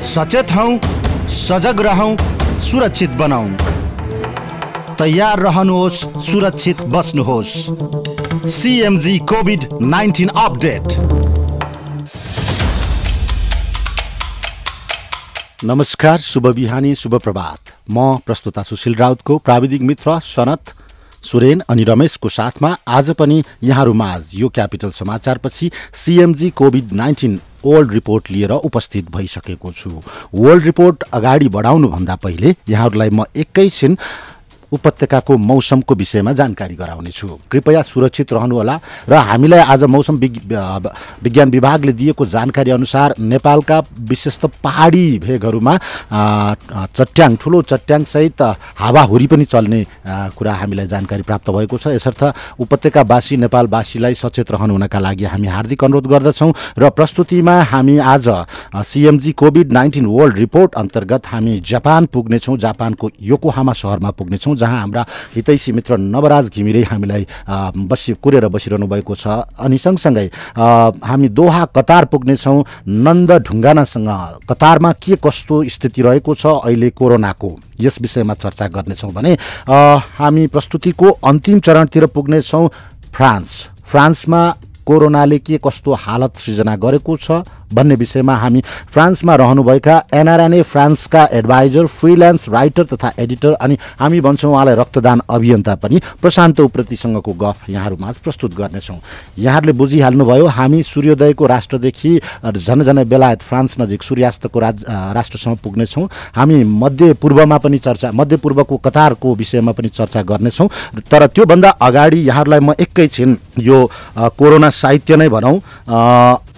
सचेत हौ सजग रहौँ सुरक्षित बनाऊ। तयार रहनुहोस् सुरक्षित बस्नुहोस्। CMG Covid nineteen update. नमस्कार शुभ बिहानी शुभ प्रभात। म प्रस्तुता सुशील राउतको प्राविधिक मित्र सनत सुरेन अनि रमेशको साथमा आज पनि यहाँहरू माझ यो capital समाचारपछि CMG Covid nineteen world report लिएर उपस्थित भइसकेको छु। वर्ल्ड रिपोर्ट अगाडि बढाउनुभन्दा पहिले यहाँहरूलाई म एकैछिन उपत्यकाको मौसमको विषयमा जानकारी गराउनेछु। कृपया सुरक्षित रहनुहोला र हामीलाई आज मौसम विज्ञान विभागले दिएको जानकारी अनुसार नेपालका विशेष त पहाडी भेगहरूमा चट्याङ ठुलो चट्याङसहित हावाहुरी पनि चल्ने कुरा हामीलाई जानकारी प्राप्त भएको छ। यसर्थ उपत्यकावासी नेपालवासीलाई सचेत रहनु हुनका लागि हामी हार्दिक अनुरोध गर्दछौँ र प्रस्तुतिमा हामी आज CMG Covid nineteen world report अन्तर्गत हामी जापान पुग्नेछौँ। जापानको योकोहामा सहरमा पुग्नेछौँ। जहाँ हाम्रा हितैषी मित्र नवराज घिमिरे हामीलाई बसी कुरेर बसिरहनु भएको छ। अनि सँगसँगै हामी दोहा कतार पुग्नेछौँ? नन्द ढुङ्गानासँग कतारमा के कस्तो स्थिति रहेको छ अहिले कोरोनाको? यस विषयमा चर्चा गर्नेछौँ भने हामी प्रस्तुतिको अन्तिम चरणतिर पुग्नेछौँ फ्रान्स। फ्रान्समा कोरोनाले के कस्तो हालत सृजना गरेको छ? भन्ने विषयमा हामी फ्रान्समा रहनुभएका एनआरएनए फ्रान्सका एडभाइजर फ्रिल्यान्स राइटर तथा एडिटर अनि हामी भन्छौँ उहाँलाई रक्तदान अभियन्ता पनि। प्रशान्त उप्रतिसँगको गफ यहाँहरूमा प्रस्तुत गर्नेछौँ। यहाँहरूले बुझिहाल्नुभयो हामी सूर्योदयको राष्ट्रदेखि झन झनै बेलायत फ्रान्स नजिक सूर्यास्तको राज राष्ट्रसम्म पुग्नेछौँ। हामी मध्य पूर्वमा पनि चर्चा मध्यपूर्वको कतारको विषयमा पनि चर्चा गर्नेछौँ। तर त्योभन्दा अगाडि यहाँहरूलाई म एकैछिन यो कोरोना साहित्य नै भनौँ।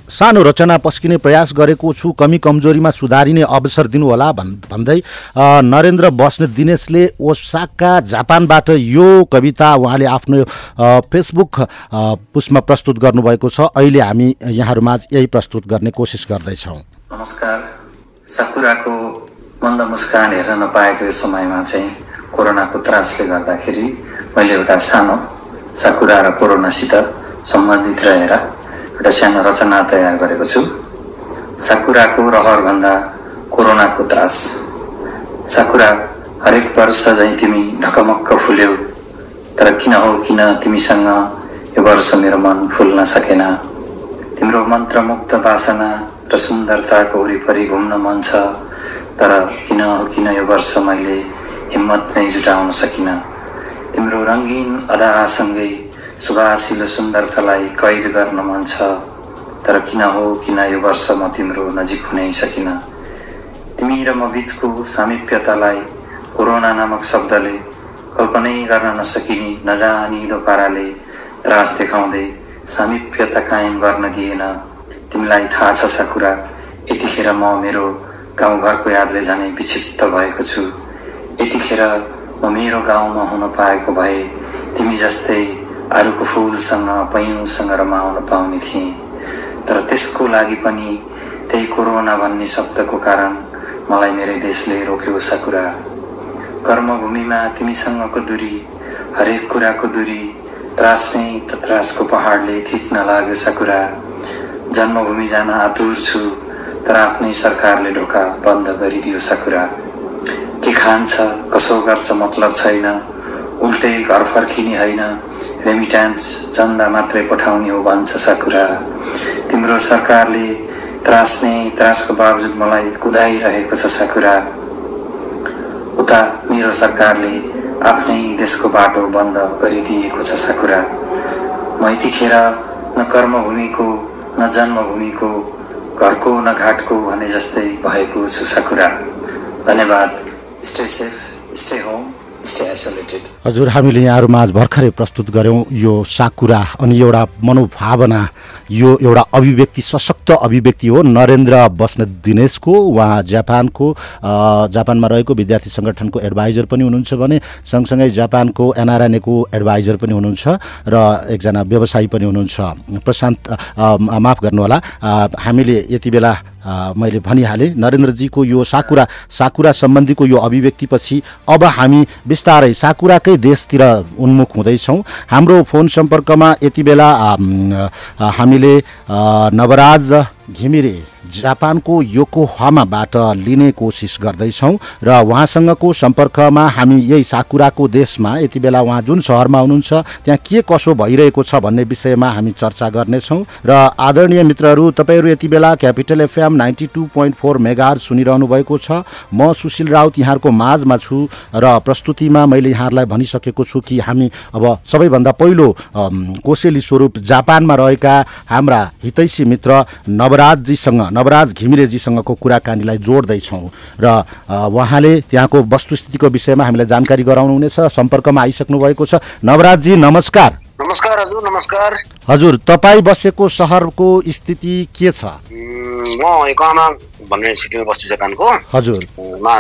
सानो रचना पस्किने प्रयास गरेको छु कमी कमजोरीमा सुधारिने अवसर दिनुहोला भन् भन्दै नरेन्द्र बस्नेत दिनेशले ओसाका जापानबाट यो कविता उहाँले आफ्नो फेसबुक पुस्टमा प्रस्तुत गर्नुभएको छ। अहिले हामी यहाँहरूमा यही प्रस्तुत गर्ने कोसिस गर्दैछौँ। नमस्कार। साकुराको मन्द मुस्कान हेर्न नपाएको यो समयमा चाहिँ कोरोनाको त्रासले गर्दाखेरि मैले एउटा सानो साकुरा र कोरोनासित सम्बन्धित रहेर एउटा सानो रचना तयार गरेको छु। साकुराको रहरभन्दा कोरोनाको त्रास। साकुरा हरेक वर्ष झैँ तिमी ढकमक्क फुल्यौ। तर किन हो किन तिमीसँग यो वर्ष मेरो मन फुल्न सकेन? तिम्रो मन्त्रमुक्त बासना र सुन्दरताको वरिपरि घुम्न मन छ। तर किन हो किन यो वर्ष मैले हिम्मत नै जुटाउन सकिनँ? तिम्रो रङ्गीन अदासँगै सुभाषिलो सुन्दरतालाई कैद गर्न मन छ। तर किन हो किन यो वर्ष म तिम्रो नजिक हुनै सकिन? तिमी र म बिचको सामिप्यतालाई कोरोना नामक शब्दले कल्पनै गर्न नसकिने नजानिदो पाराले त्रास देखाउँदै सामिप्यता कायम गर्न दिएन। तिमीलाई थाहा छ सा कुरा यतिखेर म मेरो गाउँघरको यादले झनै विक्षिप्त भएको छु। यतिखेर म मेरो गाउँमा हुन पाएको भए तिमी जस्तै अरूको फुलसँग पयौँसँग रमाउन पाउने थिएँ। तर त्यसको लागि पनि त्यही कोरोना भन्ने शब्दको कारण मलाई मेरै देशले रोक्यो सा कुरा। कर्मभूमिमा तिमीसँगको दूरी हरेक कुराको दूरी त्रास नै त त्रासको पहाडले थिच्न लाग्यो सा कुरा। जन्मभूमि जान आतुर छु तर आफ्नै सरकारले ढोका बन्द गरिदियो सा कुरा। के खान्छ कसो गर्छ मतलब छैन। उल्टै घर फर्किने होइन। रेमिट्यान्स चन्दा मात्रै पठाउने हो भन्छ साकुरा। तिम्रो सरकारले त्रास नै त्रासको बावजुद मलाई कुदाइरहेको छ साकुरा। उता मेरो सरकारले आफ्नै देशको बाटो बन्द गरिदिएको छ साकुरा। म यतिखेर न कर्मभूमिको न जन्मभूमिको घरको न घाटको भने जस्तै भएको छु साकुरा। धन्यवाद। स्टे सेफ स्टे होम हजुर हामीले यहाँहरूमा आज भर्खरै प्रस्तुत गऱ्यौँ यो साकुरा अनि एउटा मनोभावना। यो एउटा अभिव्यक्ति सशक्त अभिव्यक्ति हो। नरेन्द्र बस्नेत दिनेशको उहाँ जापानको जापानमा रहेको विद्यार्थी सङ्गठनको एडभाइजर पनि हुनुहुन्छ भने सँगसँगै जापानको एनआरएनएको एडभाइजर पनि हुनुहुन्छ र एकजना व्यवसायी पनि हुनुहुन्छ। प्रशान्त माफ गर्नुहोला। हामीले यति बेला मैले भनिहालेँ नरेन्द्रजीको यो साकुरा साकुरा सम्बन्धीको यो अभिव्यक्तिपछि अब हामी बिस्तारै साकुराकै देशतिर उन्मुख हुँदैछौँ। हाम्रो फोन सम्पर्कमा यति बेला हामीले नवराज घिमिरे। जापानको योकोहामाबाट लिने कोसिस गर्दैछौँ र उहाँसँगको सम्पर्कमा हामी यही साकुराको देशमा यति बेला उहाँ जुन सहरमा हुनुहुन्छ त्यहाँ के कसो भइरहेको छ भन्ने विषयमा हामी चर्चा गर्नेछौँ र आदरणीय मित्रहरू तपाईँहरू यति बेला capital FM ninety two point four mega सुनिरहनु भएको छ। म सुशील राउत यहाँहरूको माझमा छु र प्रस्तुतिमा मैले यहाँहरूलाई भनिसकेको छु कि हामी अब सबैभन्दा पहिलो कोसेली स्वरूप जापानमा रहेका हाम्रा हितैषी मित्र नवराजजीसँग नवराज घिमिरेजीसँगको कुराकानीलाई जोड्दैछौँ। र उहाँले त्यहाँको वस्तुस्थितिको विषयमा हामीलाई जानकारी गराउनुहुनेछ सम्पर्कमा आइसक्नु भएको छ। नवराजजी नमस्कार। नमस्कार हजुर नमस्कार। हजुर तपाईँ बसेको सहरको स्थिति के छ? म एकामा भन्ने सिटीमा बस्छु जापानको। हजुर।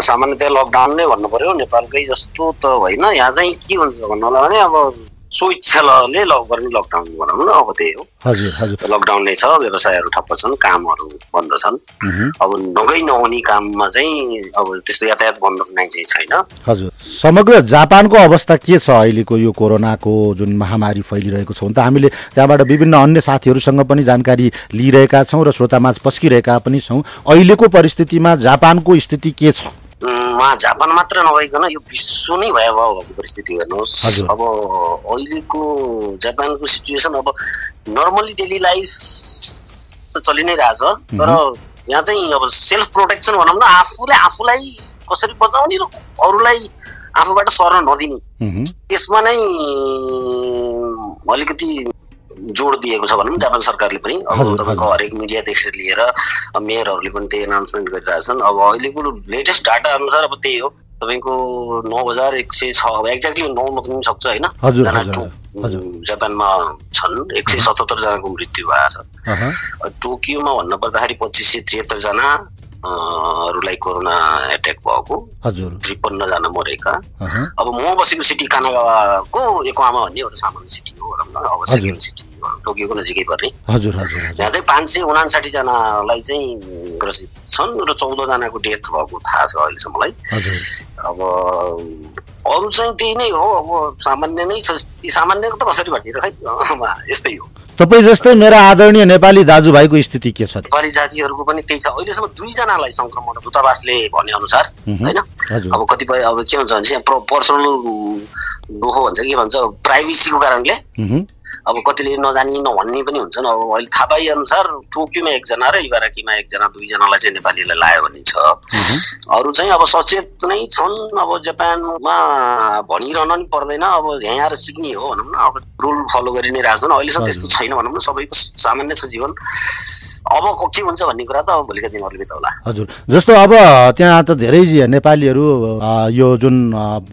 सामान्यतया लकडाउन नै भन्नु पर्यो। नेपालकै जस्तो त होइन। यहाँ चाहिँ के हुन्छ भन्नु होला भने अब स्वेच्छाले लक गर्ने लकडाउन भनौँ न अब त्यही हो। लकडाउन नै छ व्यवसायहरू ठप्प छन् कामहरू बन्द छन्। अब नगै नहुने काममा चाहिँ अब त्यस्तो यातायात बन्द नै चाहिँ छैन। हजुर। समग्र जापानको अवस्था के छ अहिलेको यो कोरोनाको जुन महामारी फैलिरहेको छ त हामीले त्यहाँबाट विभिन्न अन्य साथीहरूसँग पनि जानकारी लिइरहेका छौँ र श्रोतामाझ पस्किरहेका पनि छौँ। अहिलेको परिस्थितिमा जापानको स्थिति के छ? उहाँ जापान मात्र नभइकन यो विश्व नै भयावह भएको परिस्थिति हेर्नुहोस्। अब अहिलेको जापानको सिचुएसन अब नर्मली डेली लाइफ त चलि नै रहेछ तर यहाँ चाहिँ अब सेल्फ प्रोटेक्सन भनौँ न आफूले आफूलाई कसरी बचाउने र अरूलाई आफूबाट सर्न नदिने। त्यसमा नै अलिकति जोड दिएको छ भनौँ जापान सरकारले पनि। अब तपाईँको हरेक मिडियादेखि लिएर मेयरहरूले पनि त्यही एनाउन्समेन्ट गरिरहेछन्। अब अहिलेको लेटेस्ट डाटा अनुसार अब त्यही हो। तपाईँको नौ हजार एक सय छ एक्ज्याक्टली नौ नपुग्नु सक्छ होइन? जापानमा छन्। एक सय सतहत्तरजनाको मृत्यु भएको छ। टोकियोमा भन्नु पर्दाखेरि पच्चिस सय त्रिहत्तरजना हरूलाई कोरोना एट्याक भएको। हजुर। त्रिपन्नजना मरेका। अब म बसेको सिटी कानागावाको एकोआमा भन्ने एउटा सामान्य सिटी हो भनौँ न अब सेकेन्ड सिटी टोकियोको नजिकै पर्ने। हजुर हजुर यहाँ चाहिँ पाँच सय उनासाठीजनालाई चाहिँ ग्रसित छन् र चौधजनाको डेथ भएको थाहा छ अहिलेसम्मलाई अब अरू चाहिँ त्यही नै हो। अब सामान्य नै छ। सामान्यको त कसरी भनिदिएर खै यस्तै हो। तपाईँ जस्तै मेरा आदरणीय नेपाली दाजुभाइको स्थिति के छ? नेपाली जातिहरूको पनि त्यही छ। अहिलेसम्म दुईजनालाई सङ्क्रमण दूतावासले भने अनुसार होइन? अब कतिपय अब के हुन्छ भने चाहिँ पर्सनल दुःख भन्छ के भन्छ प्राइभेसीको कारणले अब कतिले नजानी नभन्ने पनि हुन्छन्। अब अहिले थाहा पाए अनुसार टोकियोमा एकजना र इबाराकीमा एकजना दुईजनालाई चाहिँ नेपालीलाई लायो भने छ अरू चाहिँ अब सचेत नै छन्। अब जापानमा भनिरहन नि पर्दैन। अब यहाँ आएर सिक्ने हो भनौँ न। अब रुल फलो गरि नै रहेछन् अहिलेसम्म त्यस्तो छैन भनौँ न। सबैको सामान्य छ जीवन। अब के हुन्छ भन्ने कुरा त अब भोलिका दिनहरूले बिताउला। हजुर। जस्तो अब त्यहाँ त धेरै नेपालीहरू यो जुन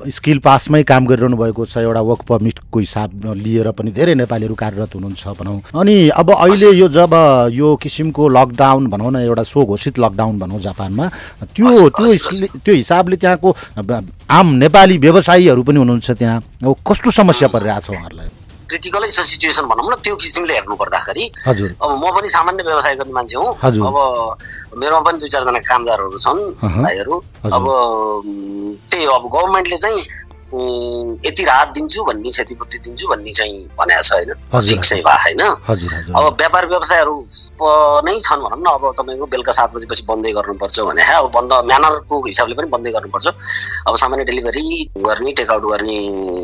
स्किल पासमै काम गरिरहनु भएको छ एउटा वर्क पर्मिटको हिसाब लिएर पनि धेरै नेपालीहरू कार्यरत हुनुहुन्छ भनौँ। अनि अब अहिले यो जब यो किसिमको लकडाउन भनौँ न एउटा सो घोषित लकडाउन भनौँ जापानमा त्यो त्यो त्यो हिसाबले त्यहाँको आम नेपाली व्यवसायीहरू पनि हुनुहुन्छ त्यहाँ। अब कस्तो समस्या परिरहेको छ उहाँहरूलाई? क्रिटिकलै छ सिचुएसन भनौँ न त्यो किसिमले हेर्नु पर्दाखेरि। हजुर। अब म पनि सामान्य व्यवसाय गर्ने मान्छे हुँ। अब मेरोमा पनि दुई चारजना कामदारहरू छन् भाइहरू। अब त्यही हो अब गभर्मेन्टले चाहिँ यति राहत दिन्छु भन्ने क्षतिपूर्ति दिन्छु भन्ने चाहिँ भनेको छ होइन? फिक्स चाहिँ भएको छैन अब व्यापार व्यवसायहरू नै छन् भनौँ न। अब तपाईँको बेलुका सात बजेपछि बन्दै गर्नुपर्छ भने अब बन्द म्यानरको हिसाबले पनि बन्दै गर्नुपर्छ। अब सामान्य डेलिभरी गर्ने टेकआउट गर्ने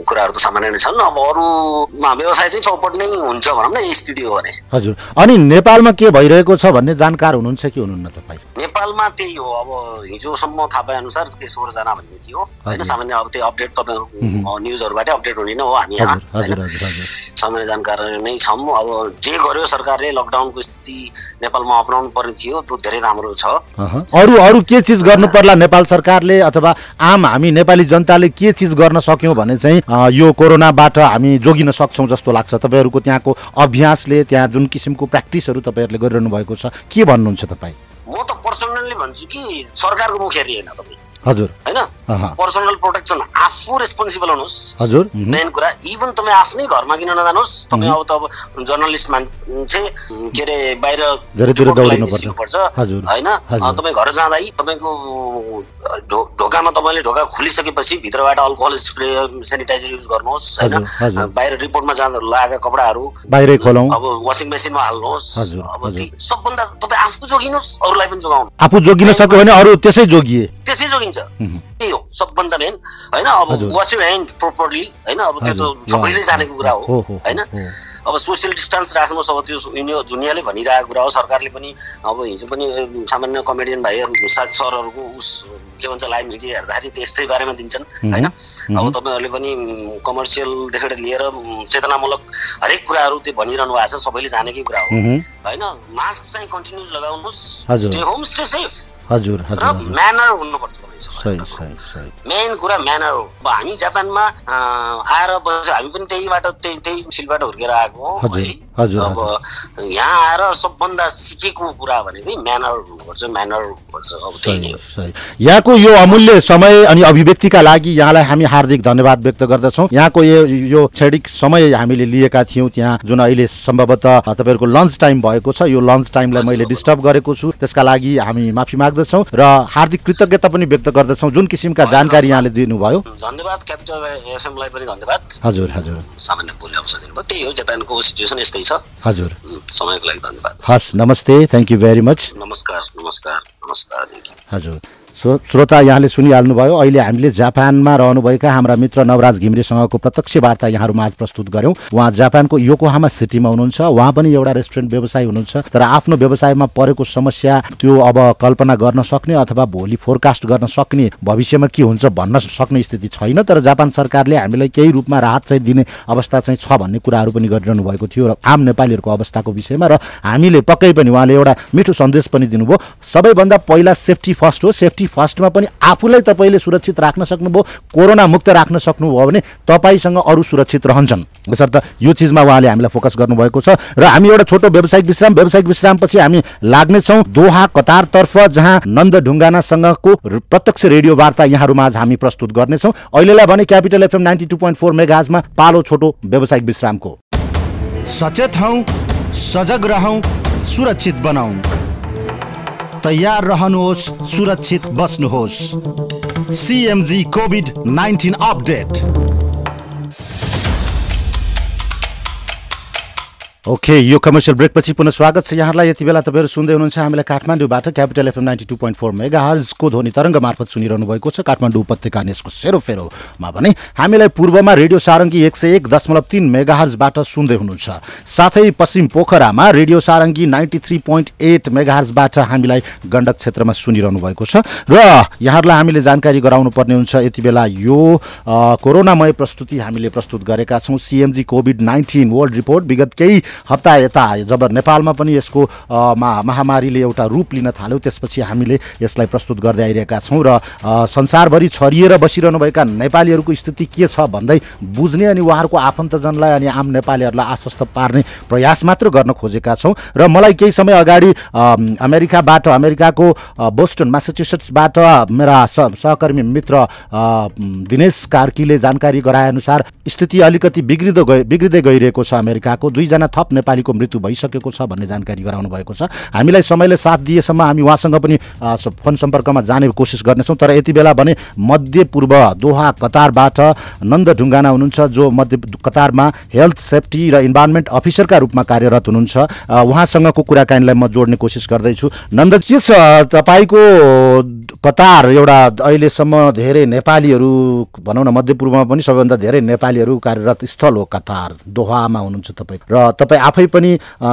कुराहरू त सामान्य नै छन्। अब अरूमा व्यवसाय चाहिँ चौपट नै हुन्छ भनौँ न स्थिति हो भने। हजुर। अनि नेपालमा के भइरहेको छ भन्ने जानकार हुनुहुन्छ कि हुनुहुन्न तपाईँ? नेपालमा त्यही हो। अब हिजोसम्म थाहा पाए अनुसार त्यही सोह्रजना भन्ने थियो। होइन सामान्य अब त्यही अपडेट तपाईँ न्युजहरूबाटै अपडेट हुने नै हो हामी यहाँ। सामान्य जानकारी नै छौँ। अब जे गर्यो सरकारले लकडाउनको स्थिति नेपालमा अप्नाउनु पर्ने थियो त्यो धेरै राम्रो छ। अरू अरू के चिज गर्नु पर्ला नेपाल सरकारले? अथवा आम हामी नेपाली जनताले के चिज गर्न सक्यौँ भने चाहिँ यो कोरोनाबाट हामी जोगिन सक्छौँ जस्तो लाग्छ। तपाईँहरूको त्यहाँको अभ्यासले त्यहाँ जुन किसिमको प्र्याक्टिसहरू तपाईँहरूले गरिरहनु भएको छ के भन्नुहुन्छ तपाईँ? पर्सनल्ली भन्छु कि सरकारको मुख हेरी होइन तपाईँ। हजुर। होइन? पर्सनल प्रोटेक्सन आफू रेस्पोन्सिबल हुनुहोस्। हजुर। मेन कुरा इभन तपाईँ आफ्नै घरमा किन नजानुहोस्। तपाईँ अब त अब जर्नलिस्ट मान्छे के अरे बाहिर होइन? तपाईँ घर जाँदा तपाईँको ढोकामा तपाईँले ढोका खोलिसकेपछि भित्रबाट अल्कोहल स्प्रे सेनिटाइजर युज गर्नुहोस्। होइन? बाहिर रिपोर्टमा जाँदा लगाएका कपडाहरू। बाहिरै खोलौँ। अब वासिङ मेसिनमा हाल्नुहोस्। अब सबभन्दा तपाईँ आफू जोगिनुहोस् अरूलाई पनि जोगाउनु। आफू जोगिन सक्यो भने अरू त्यसै जोगिए। त्यसै जोगिन्छ। त्यही हो सबभन्दा मेन होइन अब वास यु ह्यान्ड प्रोपरली होइन अब त्यो त सबैले जानेको कुरा हो होइन। अब सोसियल डिस्टेन्स राख्नुहोस् अब त्यो दुनियाँले भनिरहेको कुरा हो। सरकारले पनि अब हिजो पनि सामान्य कमेडियन भाइहरू साथ सरहरूको उस के भन्छ लाइभ मिडिया हेर्दाखेरि त्यस्तै बारेमा दिन्छन् होइन। अब तपाईँहरूले पनि कमर्सियलदेखि लिएर चेतनामूलक हरेक कुराहरू त्यो भनिरहनु भएको छ सबैले जानेकै कुरा हो। होइन मास्क चाहिँ कन्टिन्युस लगाउनुहोस्। स्टे होम स्टे सेफ हजुर र म्यानर हुनुपर्छ मेन कुरा म्यानर हो। अब हामी जापानमा आएर बस्छ हामी पनि त्यहीबाट त्यही त्यही मिसिलबाट हुर्केर आएको हो। हजुर अब यहाँ आएर सबभन्दा सिकेको कुरा भनेकै म्यानर हुनुपर्छ म्यानर हुनुपर्छ। अब त्यही नै यहाँको यो अमूल्य समय अनि अभिव्यक्तिका लागि यहाँलाई हामी हार्दिक धन्यवाद व्यक्त गर्दछौँ। यहाँको यो यो क्षणिक समय हामीले लिएका थियौँ त्यहाँ जुन अहिले सम्भवतः तपाईँहरूको लन्च टाइम भएको छ। यो लन्च टाइमलाई मैले डिस्टर्ब गरेको छु। त्यसका लागि हामी माफी माग्दछौँ र हार्दिक कृतज्ञता पनि व्यक्त गर्दछौँ। जुन किसिमका जानकारी यहाँले दिनुभयो। धन्यवाद क्यापिटल एफएमलाई पनि धन्यवाद। हजुर हजुर। सामान्य बोल्ने अवसर दिनुभयो। त्यही हो जापानको सिचुएसन यस्तै छ। हजुर। समयको लागि धन्यवाद। हस् नमस्ते थ्याङ्क यू भेरी मच नमस्कार नमस्कार नमस्कार हजुर। श्रोता यहाँले सुनिहाल्नुभयो अहिले हामीले जापानमा रहनुभएका हाम्रा मित्र नवराज घिमिरेसँगको प्रत्यक्ष वार्ता यहाँहरूमा आज प्रस्तुत गऱ्यौँ। उहाँ जापानको योकोहामा सिटीमा हुनुहुन्छ उहाँ पनि एउटा रेस्टुरेन्ट व्यवसायी हुनुहुन्छ तर आफ्नो व्यवसायमा परेको समस्या त्यो अब कल्पना गर्न सक्ने अथवा भोलि फोरकास्ट गर्न सक्ने भविष्यमा के हुन्छ भन्न सक्ने स्थिति छैन तर जापान सरकारले हामीलाई केही रूपमा राहत चाहिँ दिने अवस्था चाहिँ छ भन्ने कुराहरू पनि गरिरहनु भएको थियो र आम नेपालीहरूको अवस्थाको विषयमा र हामीले पक्कै पनि उहाँले एउटा मिठो सन्देश पनि दिनुभयो। सबैभन्दा पहिला सेफ्टी फर्स्ट हो सेफ्टी फर्स्टमा पनि आफूलाई तपाईँले सुरक्षित राख्न सक्नुभयो कोरोना मुक्त राख्न सक्नुभयो भने तपाईँसँग अरू सुरक्षित रहन्छन्। यसर्थ यो चिजमा उहाँले हामीलाई फोकस गर्नुभएको छ र हामी एउटा छोटो व्यावसायिक विश्राम व्यावसायिक विश्रामपछि हामी लाग्नेछौँ दोहा कतारतर्फ जहाँ नन्द ढुङ्गानासँगको प्रत्यक्ष रेडियो वार्ता यहाँहरूमा आज हामी प्रस्तुत गर्नेछौँ। अहिलेलाई भने capital FM ninety two point four मेगाजमा पालो छोटो व्यावसायिक विश्रामको। सचेत हौ सजग रहौँ सुरक्षित बनाऊ तयार रहनुहोस् सुरक्षित बस्नुहोस्। CMG Covid nineteen update. Okay यो कमर्सियल ब्रेकपछि पुनः स्वागत छ यहाँलाई यति बेला तपाईँहरू सुन्दै हुनुहुन्छ। हामीलाई काठमाडौँबाट capital FM ninety two point four mega हर्जको ध्वनि तरङ्ग मार्फत सुनिरहनु भएको छ। काठमाडौँ उपत्यका नेसको सेरोफेरोमा भने हामीलाई पूर्वमा रेडियो सारङ्गी एक सय एक दशमलव तिन मेगा सुन्दै हुनुहुन्छ। साथै पश्चिम पोखरामा radio Sarangi ninety three point eight mega हर्जबाट हामीलाई गण्डक क्षेत्रमा सुनिरहनु भएको छ। र यहाँहरूलाई हामीले जानकारी गराउनु पर्ने हुन्छ। यति बेला यो कोरोनामय प्रस्तुति हामीले प्रस्तुत गरेका छौँ। CMG Covid nineteen world report विगत केही हप्ता यता जब नेपालमा पनि यसको महामारीले एउटा रूप लिन थाल्यो त्यसपछि हामीले यसलाई प्रस्तुत गर्दै आइरहेका छौँ र संसारभरि छरिएर बसिरहनुभएका नेपालीहरूको स्थिति के छ भन्दै बुझ्ने अनि उहाँहरूको आफन्तजनलाई अनि आम नेपालीहरूलाई आश्वस्त पार्ने प्रयास मात्र गर्न खोजेका छौँ र मलाई केही समय अगाडि अमेरिकाबाट अमेरिकाको बोस्टन म्यासाचुसेट्सबाट मेरा सहकर्मी मित्र दिनेश कार्कीले जानकारी गराएअनुसार स्थिति अलिकति बिग्रिँदो गए बिग्रिँदै गइरहेको छ अमेरिकाको। दुईजना थप थप नेपालीको मृत्यु भइसकेको छ भन्ने जानकारी गराउनु भएको छ। हामीलाई समयले साथ दिएसम्म हामी उहाँसँग पनि फोन सम्पर्कमा जाने कोसिस गर्नेछौँ। तर यति बेला भने मध्यपूर्व दोहा कतारबाट नन्द ढुङ्गाना हुनुहुन्छ जो मध्य कतारमा हेल्थ सेफ्टी र इन्भाइरोमेन्ट अफिसरका रूपमा कार्यरत हुनुहुन्छ। उहाँसँगको कुराकानीलाई म जोड्ने कोसिस गर्दैछु। नन्द के छ तपाईँको कतार एउटा अहिलेसम्म धेरै नेपालीहरू भनौँ न मध्यपूर्वमा पनि सबैभन्दा धेरै नेपालीहरू कार्यरत स्थल हो कतार दोहामा हुनुहुन्छ तपाईँ। र तपाईँ आफै पनि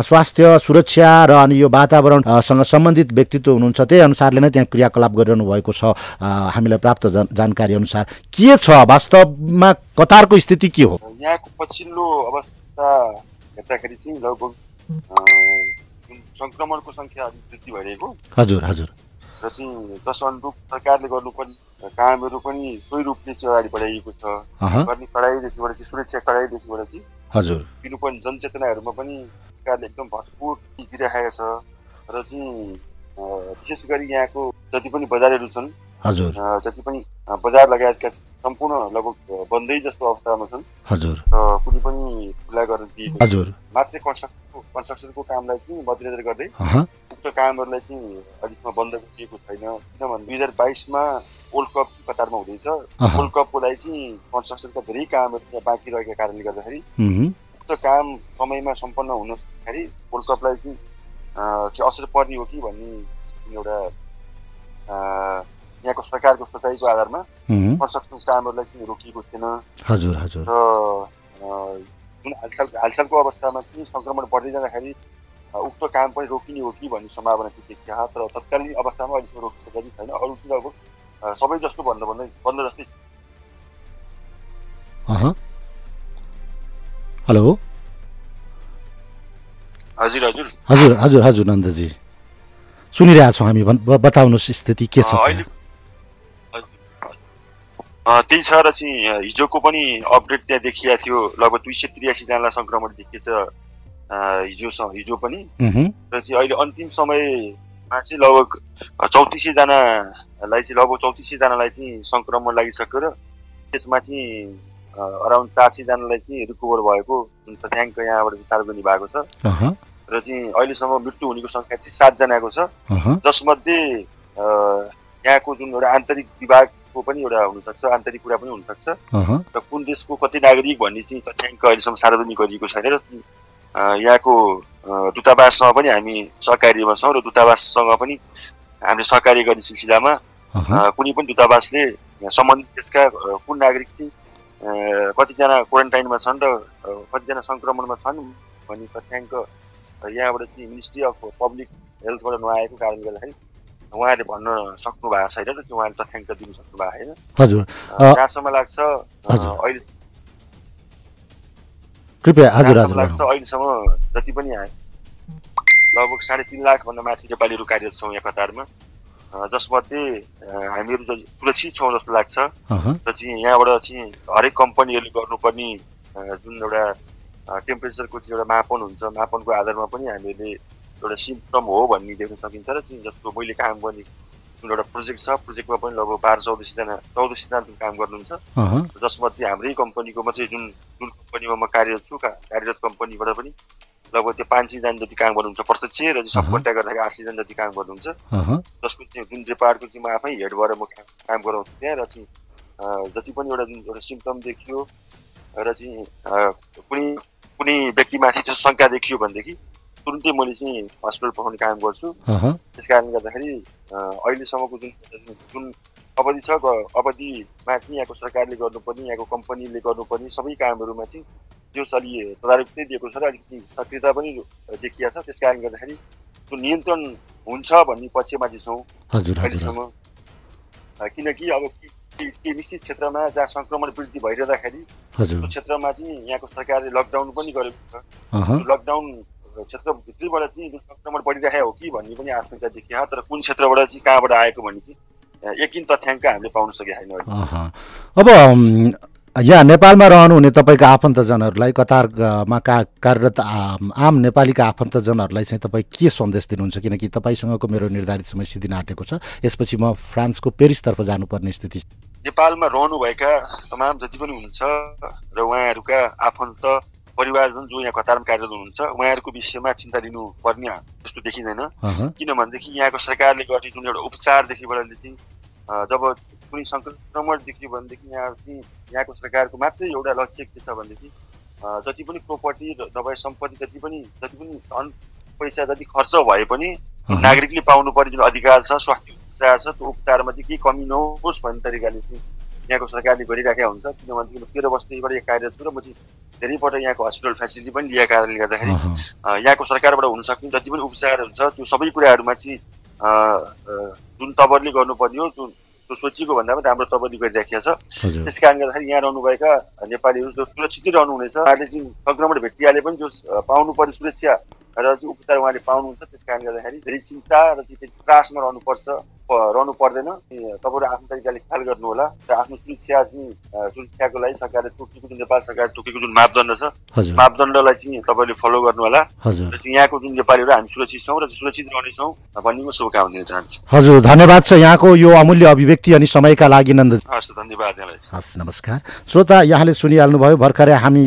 स्वास्थ्य सुरक्षा र अनि यो वातावरणसँग सम्बन्धित व्यक्तित्व हुनुहुन्छ त्यही अनुसारले नै त्यहाँ क्रियाकलाप गरिरहनु भएको छ हामीलाई प्राप्त जानकारी अनुसार। के छ? वास्तवमा कतारको स्थिति के हो? यहाँको पछिल्लो अवस्था हेर्दाखेरि चाहिँ लगभग सङ्क्रमणको सङ्ख्या अलिक वृद्धि भइरहेको हजुर हजुर। र चाहिँ जस अनुरूप सरकारले गर्नुपर्ने कामहरू पनि सोही रूपले चाहिँ अगाडि बढाइएको छ। गर्ने कडाइदेखिबाट चाहिँ सुरक्षा कडाइदेखिबाट चाहिँ हजुर। दिनुपर्ने जनचेतनाहरूमा पनि सरकारले एकदम भरपुर दिइराखेको छ। र चाहिँ विशेष गरी यहाँको जति पनि बजारहरू छन् हजुर। जति पनि बजार लगायतका सम्पूर्ण लगभग बन्दै जस्तो अवस्थामा छन्। हजुर। कुनै पनि खुला गर्न दिएको हजुर। मात्रै कन्स्ट्रक्सनको कन्स्ट्रक्सनको कामलाई चाहिँ मध्यनजर गर्दै उक्त कामहरूलाई चाहिँ अहिलेसम्म बन्द गरिएको छैन। किनभने दुई हजार बाइसमा वर्ल्ड कप कतारमा हुँदैछ। वर्ल्ड कपको लागि चाहिँ कन्स्ट्रक्सनका धेरै कामहरू बाँकी रहेका कारणले गर्दाखेरि उक्त काम समयमा सम्पन्न हुन सक्दाखेरि वर्ल्ड कपलाई चाहिँ के असर पर्ने हो कि भन्ने एउटा यहाँको सरकारको सोचाइको आधारमा कन्स्ट्रक्सन कामहरूलाई चाहिँ रोकिएको थिएन हजुर हजुर र जुन हालसाल हालसालको अवस्थामा चाहिँ सङ्क्रमण बढ्दै जाँदाखेरि उक्त काम पनि रोकिने हो कि भन्ने सम्भावना चाहिँ देखिया तर तत्कालीन अवस्थामा अहिलेसम्म रोकिसकेको छैन अरू चाहिँ अब सबै जस्तो भन्दा भन्दै बन्द जस्तै छ हेलो हजुर हजुर हजुर हजुर हजुर नन्दजी सुनिरहेछौँ हामी बताउनुहोस् स्थिति के छ त्यही छ र चाहिँ हिजोको पनि अपडेट त्यहाँ देखिएको थियो। लगभग दुई सय त्रियासीजनालाई सङ्क्रमण देखिएछ हिजो हिजो पनि। र चाहिँ अहिले अन्तिम समयमा चाहिँ लगभग चौतिसैजनालाई चाहिँ लगभग चौतिसैजनालाई चाहिँ सङ्क्रमण लागिसक्यो र त्यसमा चाहिँ अराउन्ड चार सयजनालाई चाहिँ रिकभर भएको। जुन तथ्याङ्क यहाँबाट चाहिँ सार्वजनिक भएको छ। र चाहिँ अहिलेसम्म मृत्यु हुनेको सङ्ख्या चाहिँ सातजनाको छ। जसमध्ये यहाँको जुन एउटा आन्तरिक विभागको पनि एउटा हुनसक्छ आन्तरिक कुरा पनि हुनसक्छ। र कुन देशको कति नागरिक भन्ने चाहिँ तथ्याङ्क अहिलेसम्म सार्वजनिक गरिएको छैन र यहाँको दूतावाससँग पनि हामी सहकार्यमा छौँ र दूतावाससँग पनि हामीले सहकार्य गर्ने सिलसिलामा कुनै पनि दूतावासले सम्बन्धित देशका कुन नागरिक चाहिँ कतिजना क्वारेन्टाइनमा छन् र कतिजना सङ्क्रमणमा छन् भन्ने तथ्याङ्क यहाँबाट चाहिँ मिनिस्ट्री अफ पब्लिक हेल्थबाट नआएको कारणले गर्दाखेरि उहाँले भन्न सक्नु भएको छैन र त्यो उहाँले तथ्याङ्क दिनु सक्नु भएको छैन हजुर जहाँसम्म लाग्छ अहिले कृपया हजुर लाग्छ अहिलेसम्म जति पनि लगभग साढे तिन लाखभन्दा माथि नेपालीहरू कार्यरत छौँ यहाँ कतारमा जसमध्ये हामीहरू सुरक्षित छौँ जस्तो लाग्छ र चाहिँ यहाँबाट चाहिँ हरेक कम्पनीहरूले गर्नुपर्ने जुन एउटा टेम्परेचरको चाहिँ एउटा मापन हुन्छ मापनको आधारमा पनि हामीले एउटा सिम्पटम हो भन्ने देख्न सकिन्छ र चाहिँ जस्तो मैले काम गर्ने जुन एउटा प्रोजेक्ट छ प्रोजेक्टमा पनि लगभग बाह्र चौध सयजना चौध जुन काम गर्नुहुन्छ जसमध्ये हाम्रै कम्पनीको चाहिँ जुन जुन कम्पनीमा म कार्यरत छु कार्यरत कम्पनीबाट पनि लगभग त्यो पाँच सयजना जति काम गर्नुहुन्छ प्रत्यक्ष र चाहिँ सबभन्दा गर्दाखेरि आठ सयजना जति काम गर्नुहुन्छ जसको चाहिँ जुन डिपार्टको चाहिँ म आफै हेड भएर म काम गराउँछु त्यहाँ र चाहिँ जति पनि एउटा जुन एउटा सिम्टम देखियो र चाहिँ कुनै कुनै व्यक्तिमाथि त्यो शङ्का देखियो भनेदेखि तुरुन्तै मैले चाहिँ हस्पिटल पठाउने काम गर्छु। त्यस कारणले गर्दाखेरि अहिलेसम्मको जुन जुन अवधि छ अवधिमा चाहिँ यहाँको सरकारले गर्नुपर्ने यहाँको कम्पनीले गर्नुपर्ने सबै कामहरूमा चाहिँ जो अलि तदारुक नै दिएको छ र अलिकति सक्रियता पनि देखिया छ। त्यस कारणले गर्दाखेरि त्यो नियन्त्रण हुन्छ भन्ने पक्षमा चाहिँ छौँ। अहिलेसम्म। किनकि अब केही निश्चित क्षेत्रमा जहाँ सङ्क्रमण वृद्धि भइरहँदाखेरि त्यो क्षेत्रमा चाहिँ यहाँको सरकारले लकडाउन पनि गरेको छ। लकडाउन क्षेत्रभित्रैबाट चाहिँ सङ्क्रमण बढिरहेको हो कि भन्ने पनि आशंका देखियो तर कुन क्षेत्रबाट चाहिँ कहाँबाट आएको भन्ने चाहिँ यकिन तथ्याङ्क हामीले पाउन सकेका छैन अब यहाँ नेपालमा रहनुहुने तपाईँका आफन्तजनहरूलाई कतारमा का कार्यरत आम नेपालीका आफन्तजनहरूलाई चाहिँ तपाईँ के सन्देश दिनुहुन्छ? किनकि तपाईँसँगको मेरो निर्धारित समय सिद्धिन आँटेको छ। यसपछि म फ्रान्सको पेरिसतर्फ जानुपर्ने स्थिति। नेपालमा रहनुभएका तमाम जति पनि हुनुहुन्छ र उहाँहरूका आफन्त परिवारजन जो यहाँ कतारमा कार्यरत हुनुहुन्छ उहाँहरूको विषयमा चिन्ता लिनुपर्ने जस्तो देखिँदैन। किनभनेदेखि यहाँको सरकारले गर्ने जुन एउटा उपचारदेखिबाट चाहिँ जब कुनै सङ्क्रमण देखियो भनेदेखि यहाँ चाहिँ यहाँको सरकारको मात्रै एउटा लक्ष्य के छ भनेदेखि जति पनि प्रोपर्टी दबाई सम्पत्ति जति पनि जति पनि धन पैसा जति खर्च भए पनि नागरिकले पाउनुपर्ने जुन अधिकार छ स्वास्थ्य उपचार छ त्यो उपचारमा चाहिँ केही कमी नहोस् भन्ने तरिकाले चाहिँ यहाँको सरकारले गरिराखेका हुन्छ। किनभनेदेखि तेह्र वर्षदेखिबाट यहाँ कार्यरत छु र म चाहिँ धेरैपल्ट यहाँको हस्पिटल फेसिलिटी पनि लिएको कारणले गर्दाखेरि यहाँको सरकारबाट हुन सक्ने जति पनि उपचारहरू छ त्यो सबै कुराहरूमा चाहिँ जुन तवरले गर्नुपर्ने हो जुन त्यो सोचिएको भन्दा पनि राम्रो तवरले गरिराखेको छ। त्यस कारणले गर्दाखेरि यहाँ रहनुभएका नेपालीहरू जो सुरक्षितै रहनुहुनेछ उहाँले चाहिँ सङ्क्रमण भेटिहाले पनि जो पाउनु पर्ने सुरक्षा र चाहिँ उपचार उहाँले पाउनुहुन्छ त्यस कारणले गर्दाखेरि धेरै चिन्ता र चाहिँ त्रासमा रहनुपर्छ रहनु पर्दैन तपाईँहरू आफ्नो तरिकाले ख्याल गर्नु होला र आफ्नो सुरक्षा चाहिँ सुरक्षाको लागि सरकारले तोकेको जुन नेपाल सरकारले तोकेको जुन मापदण्ड छ मापदण्डलाई चाहिँ तपाईँले फलो गर्नु होला र चाहिँ यहाँको जुन नेपालीहरू हामी सुरक्षित छौँ र सुरक्षित रहनेछौँ भन्ने म शुभकामना दिन चाहन्छु। हजुर धन्यवाद छ यहाँको यो अमूल्य अभिव्यक्ति अनि समयका लागि नन्द। हस् धन्यवाद हस् नमस्कार। श्रोता यहाँले सुनिहाल्नुभयो भर्खरै हामी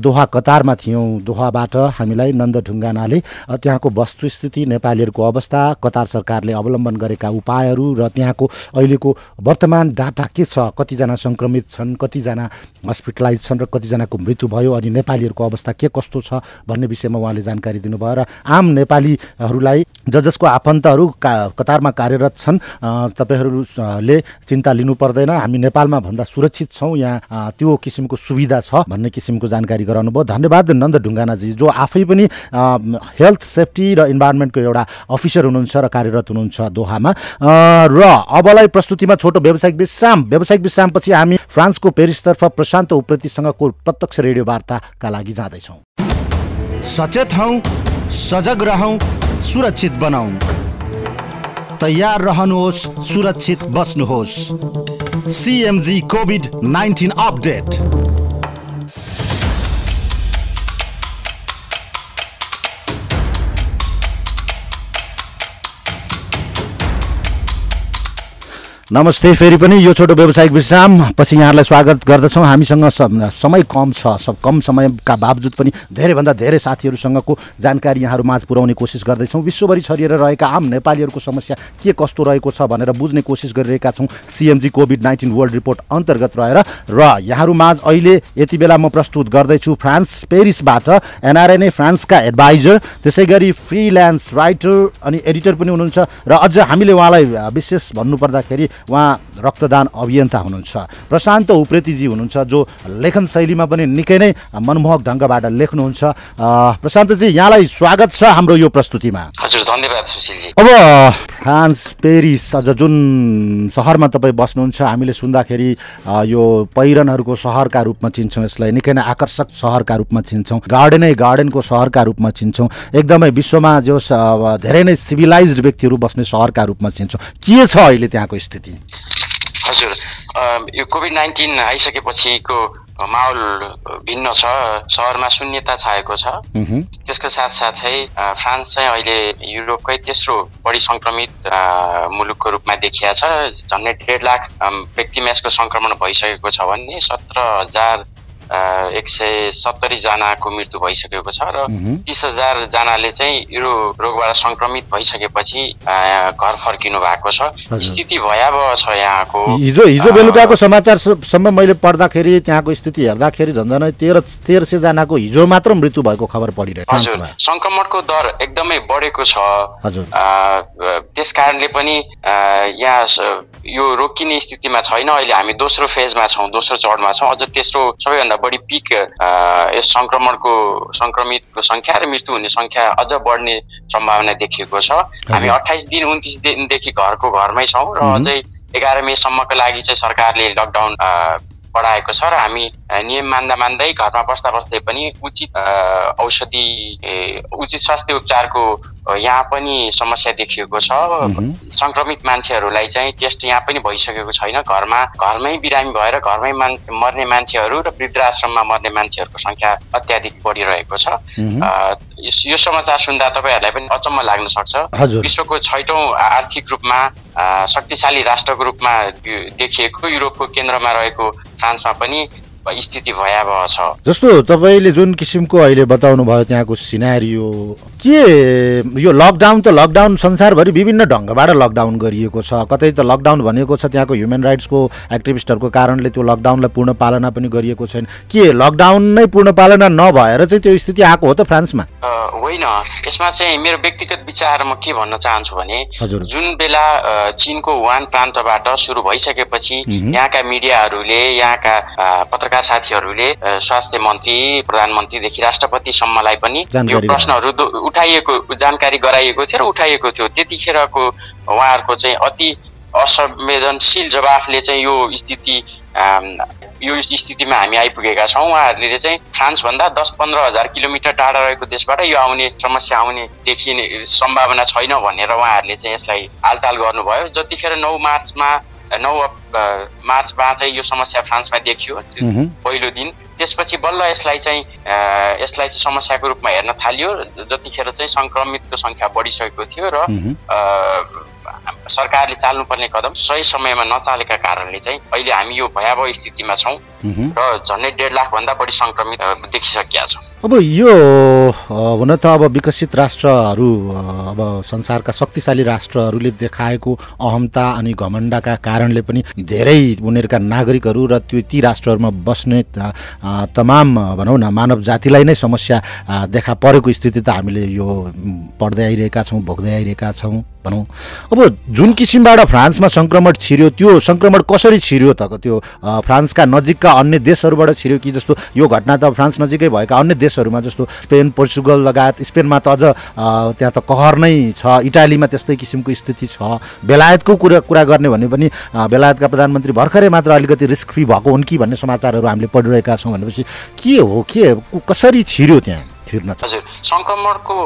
दोहा कतारमा थियौँ। दोहाबाट हामीलाई नन्द ढुङ्गानाले त्यहाँको वस्तुस्थिति नेपालीहरूको अवस्था कतार सरकारले अवलम्बन गरेका उपायहरू र त्यहाँको अहिलेको वर्तमान डाटा के छ कतिजना सङ्क्रमित छन् कतिजना हस्पिटलाइज छन् र कतिजनाको मृत्यु भयो अनि नेपालीहरूको अवस्था के कस्तो छ भन्ने विषयमा उहाँले जानकारी दिनुभयो र आम नेपालीहरूलाई ज जसको आफन्तहरू का कतारमा कार्यरत छन् तपाईँहरूले चिन्ता लिनु पर्दैन हामी नेपालमा भन्दा सुरक्षित छौँ यहाँ त्यो किसिमको सुविधा छ भन्ने किसिमको जानकारी गराउनु भयो धन्यवाद नन्द ढुङ्गानाजी जो आफै पनि हेल्थ सेफ्टी र इन्भाइरोमेन्टको एउटा अफिसर हुनुहुन्छ र कार्यरत हुनुहुन्छ दोहामा। र अबलाई प्रस्तुतिमा छोटो व्यावसायिक विश्राम। व्यावसायिक विश्रामपछि हामी फ्रान्सको पेरिसतर्फ प्रशान्त उप्रेतीसँगको प्रत्यक्ष रेडियो वार्ताका लागि जाँदैछौँ। सचेत हौ सजग रहौँ सुरक्षित बनाऊ तयार रहनुहोस् सुरक्षित बस्नुहोस्। CMG Covid nineteen update. नमस्ते फेरि पनि यो छोटो व्यावसायिक विश्राम। पछि यहाँलाई स्वागत गर्दछौँ। हामीसँग समय कम छ सब कम समयका बावजुद पनि धेरैभन्दा धेरै साथीहरूसँगको जानकारी यहाँहरू माझ पुर्याउने कोसिस गर्दैछौँ। विश्वभरि छरिएर रहेका आम नेपालीहरूको समस्या के कस्तो रहेको छ भनेर बुझ्ने कोसिस गरिरहेका छौँ। CMG Covid nineteen world report अन्तर्गत रहेर र यहाँहरू माझ अहिले यति बेला म प्रस्तुत गर्दैछु फ्रान्स पेरिसबाट। एनआरएनए फ्रान्सका एडभाइजर त्यसै गरी फ्रिल्यान्स राइटर अनि एडिटर पनि हुनुहुन्छ। र अझ हामीले उहाँलाई विशेष भन्नुपर्दाखेरि उहाँ रक्तदान अभियन्ता हुनुहुन्छ। प्रशान्त उप्रेतीजी हुनुहुन्छ जो लेखन शैलीमा पनि निकै नै मनमोहक ढङ्गबाट लेख्नुहुन्छ। प्रशान्तजी यहाँलाई स्वागत छ हाम्रो यो प्रस्तुतिमा। हजुर धन्यवाद सुशीलजी। अब फ्रान्स पेरिस अझ जुन सहरमा तपाईँ बस्नुहुन्छ हामीले सुन्दाखेरि यो पहिरनहरूको सहरका रूपमा चिन्छौँ यसलाई निकै नै आकर्षक सहरका रूपमा चिन्छौँ गार्डनै गार्डनको सहरका रूपमा चिन्छौँ एकदमै विश्वमा जो धेरै नै सिभिलाइज व्यक्तिहरू बस्ने सहरका रूपमा चिन्छौँ। के छ अहिले त्यहाँको स्थिति? हजुर। यो कोभिड नाइन्टिन आइसकेपछिको माहौल भिन्न छ सहरमा शून्यता छाएको छ। त्यसको साथसाथै फ्रान्स चाहिँ अहिले युरोपकै तेस्रो बढी सङ्क्रमित मुलुकको रूपमा देखिया छ झन्डै डेढ लाख व्यक्तिमा यसको सङ्क्रमण भइसकेको छ भने सत्र हजार एक सय सत्तरीजनाको मृत्यु भइसकेको छ र तिस हजारजनाले चाहिँ यो रोगबाट सङ्क्रमित भइसकेपछि घर फर्किनु भएको छ। स्थिति भयावह छ यहाँको। हिजो हिजो बेलुकाको समाचारसम्म मैले पढ्दाखेरि त्यहाँको स्थिति हेर्दाखेरि झन् तेह्र तेह्र सयजनाको हिजो मात्र मृत्यु भएको खबर पढिरहेको हजुर। सङ्क्रमणको दर एकदमै बढेको छ। हजुर। त्यस कारणले पनि यहाँ यो रोकिने स्थितिमा छैन। अहिले हामी दोस्रो फेजमा छौँ दोस्रो चरणमा छौँ। अझ तेस्रो सबैभन्दा बढी पिक यस सङ्क्रमणको सङ्क्रमितको सङ्ख्या र मृत्यु हुने सङ्ख्या अझ बढ्ने सम्भावना देखिएको छ। हामी अठाइस दिन उन्तिस दिनदेखि घरको घरमै छौँ र अझै एघार मेसम्मको लागि चाहिँ सरकारले लकडाउन बढाएको छ र हामी नियम मान्दा मान्दै घरमा बस्दा बस्दै पनि उचित औषधि उचित स्वास्थ्य उपचारको यहाँ पनि समस्या देखिएको छ। सङ्क्रमित मान्छेहरूलाई चाहिँ टेस्ट यहाँ पनि भइसकेको छैन। घरमा घरमै बिरामी भएर घरमै मान मर्ने मान्छेहरू र वृद्धाश्रममा मर्ने मान्छेहरूको सङ्ख्या अत्याधिक बढिरहेको छ। यो समाचार सुन्दा तपाईँहरूलाई पनि अचम्म लाग्न सक्छ। विश्वको छैटौँ आर्थिक रूपमा शक्तिशाली राष्ट्रको रूपमा देखिएको युरोपको केन्द्रमा रहेको फ्रान्समा पनि स्थिति भयावह छ। जस्तो तपाईँले जुन किसिमको अहिले बताउनु भयो त्यहाँको सिनारियो के यो लकडाउन त लकडाउन संसारभरि विभिन्न ढङ्गबाट लकडाउन गरिएको छ? कतै त लकडाउन भनेको छ त्यहाँको ह्युमन राइट्सको एक्टिभिस्टहरूको कारणले त्यो लकडाउनलाई पूर्ण पालना पनि गरिएको छैन। के लकडाउन नै पूर्ण पालना नभएर चाहिँ त्यो स्थिति आएको हो त फ्रान्समा? होइन। यसमा चाहिँ मेरो व्यक्तिगत विचार म के भन्न चाहन्छु भने जुन बेला चिनको वान प्रान्तबाट सुरु भइसकेपछि यहाँका मिडियाहरूले यहाँका पत्रकार साथीहरूले स्वास्थ्य मन्त्री प्रधानमन्त्रीदेखि राष्ट्रपतिसम्मलाई पनि यो प्रश्नहरू उठाइएको जानकारी गराइएको थियो र उठाइएको थियो। त्यतिखेरको उहाँहरूको चाहिँ अति असंवेदनशील जवाफले चाहिँ यो स्थिति यो स्थितिमा हामी आइपुगेका छौँ। उहाँहरूले चाहिँ फ्रान्सभन्दा दस पन्ध्र हजार किलोमिटर टाढा रहेको देशबाट यो आउने समस्या आउने देखिने सम्भावना छैन भनेर उहाँहरूले चाहिँ यसलाई आलटाल गर्नुभयो। जतिखेर नौ मार्चमा नौ मार्चमा चाहिँ यो समस्या फ्रान्समा देखियो। पहिलो दिन। त्यसपछि बल्ल यसलाई चाहिँ यसलाई चाहिँ समस्याको रूपमा हेर्न थालियो। जतिखेर चाहिँ सङ्क्रमितको सङ्ख्या बढिसकेको थियो र सरकारले चाल्नुपर्ने कदम सही समयमा नचालेका कारणले चाहिँ अहिले हामी यो भयावह स्थितिमा छौँ र झन्डै डेढ लाखभन्दा बढी सङ्क्रमित देखिसकिया छ। अब यो हुन त अब विकसित राष्ट्रहरू अब संसारका शक्तिशाली राष्ट्रहरूले देखाएको अहमता अनि घमण्डका कारणले पनि धेरै उनीहरूका नागरिकहरू र त्यो ती राष्ट्रहरूमा बस्ने तमाम भनौँ न मानव जातिलाई नै समस्या देखा परेको स्थिति त हामीले यो पढ्दै आइरहेका छौँ भोग्दै आइरहेका छौँ भनौँ। अब जुन किसिमबाट फ्रान्समा सङ्क्रमण छिर्यो त्यो सङ्क्रमण कसरी छिर्यो त? त्यो फ्रान्सका नजिकका अन्य देशहरूबाट छिर्यो कि जस्तो यो घटना त फ्रान्स नजिकै भएका अन्य देशहरूमा जस्तो स्पेन पोर्चुगल लगायत स्पेनमा त अझ त्यहाँ त कहर नै छ इटालीमा त्यस्तै किसिमको स्थिति छ। बेलायतको कुरा कुरा गर्ने भने पनि बेलायतका प्रधानमन्त्री भर्खरै मात्र अलिकति रिस्क फ्री भएको हुन् कि भन्ने समाचारहरू हामीले पढिरहेका छौँ भनेपछि के हो के कसरी छिर्यो त्यहाँ? छिर्न हजुर सङ्क्रमणको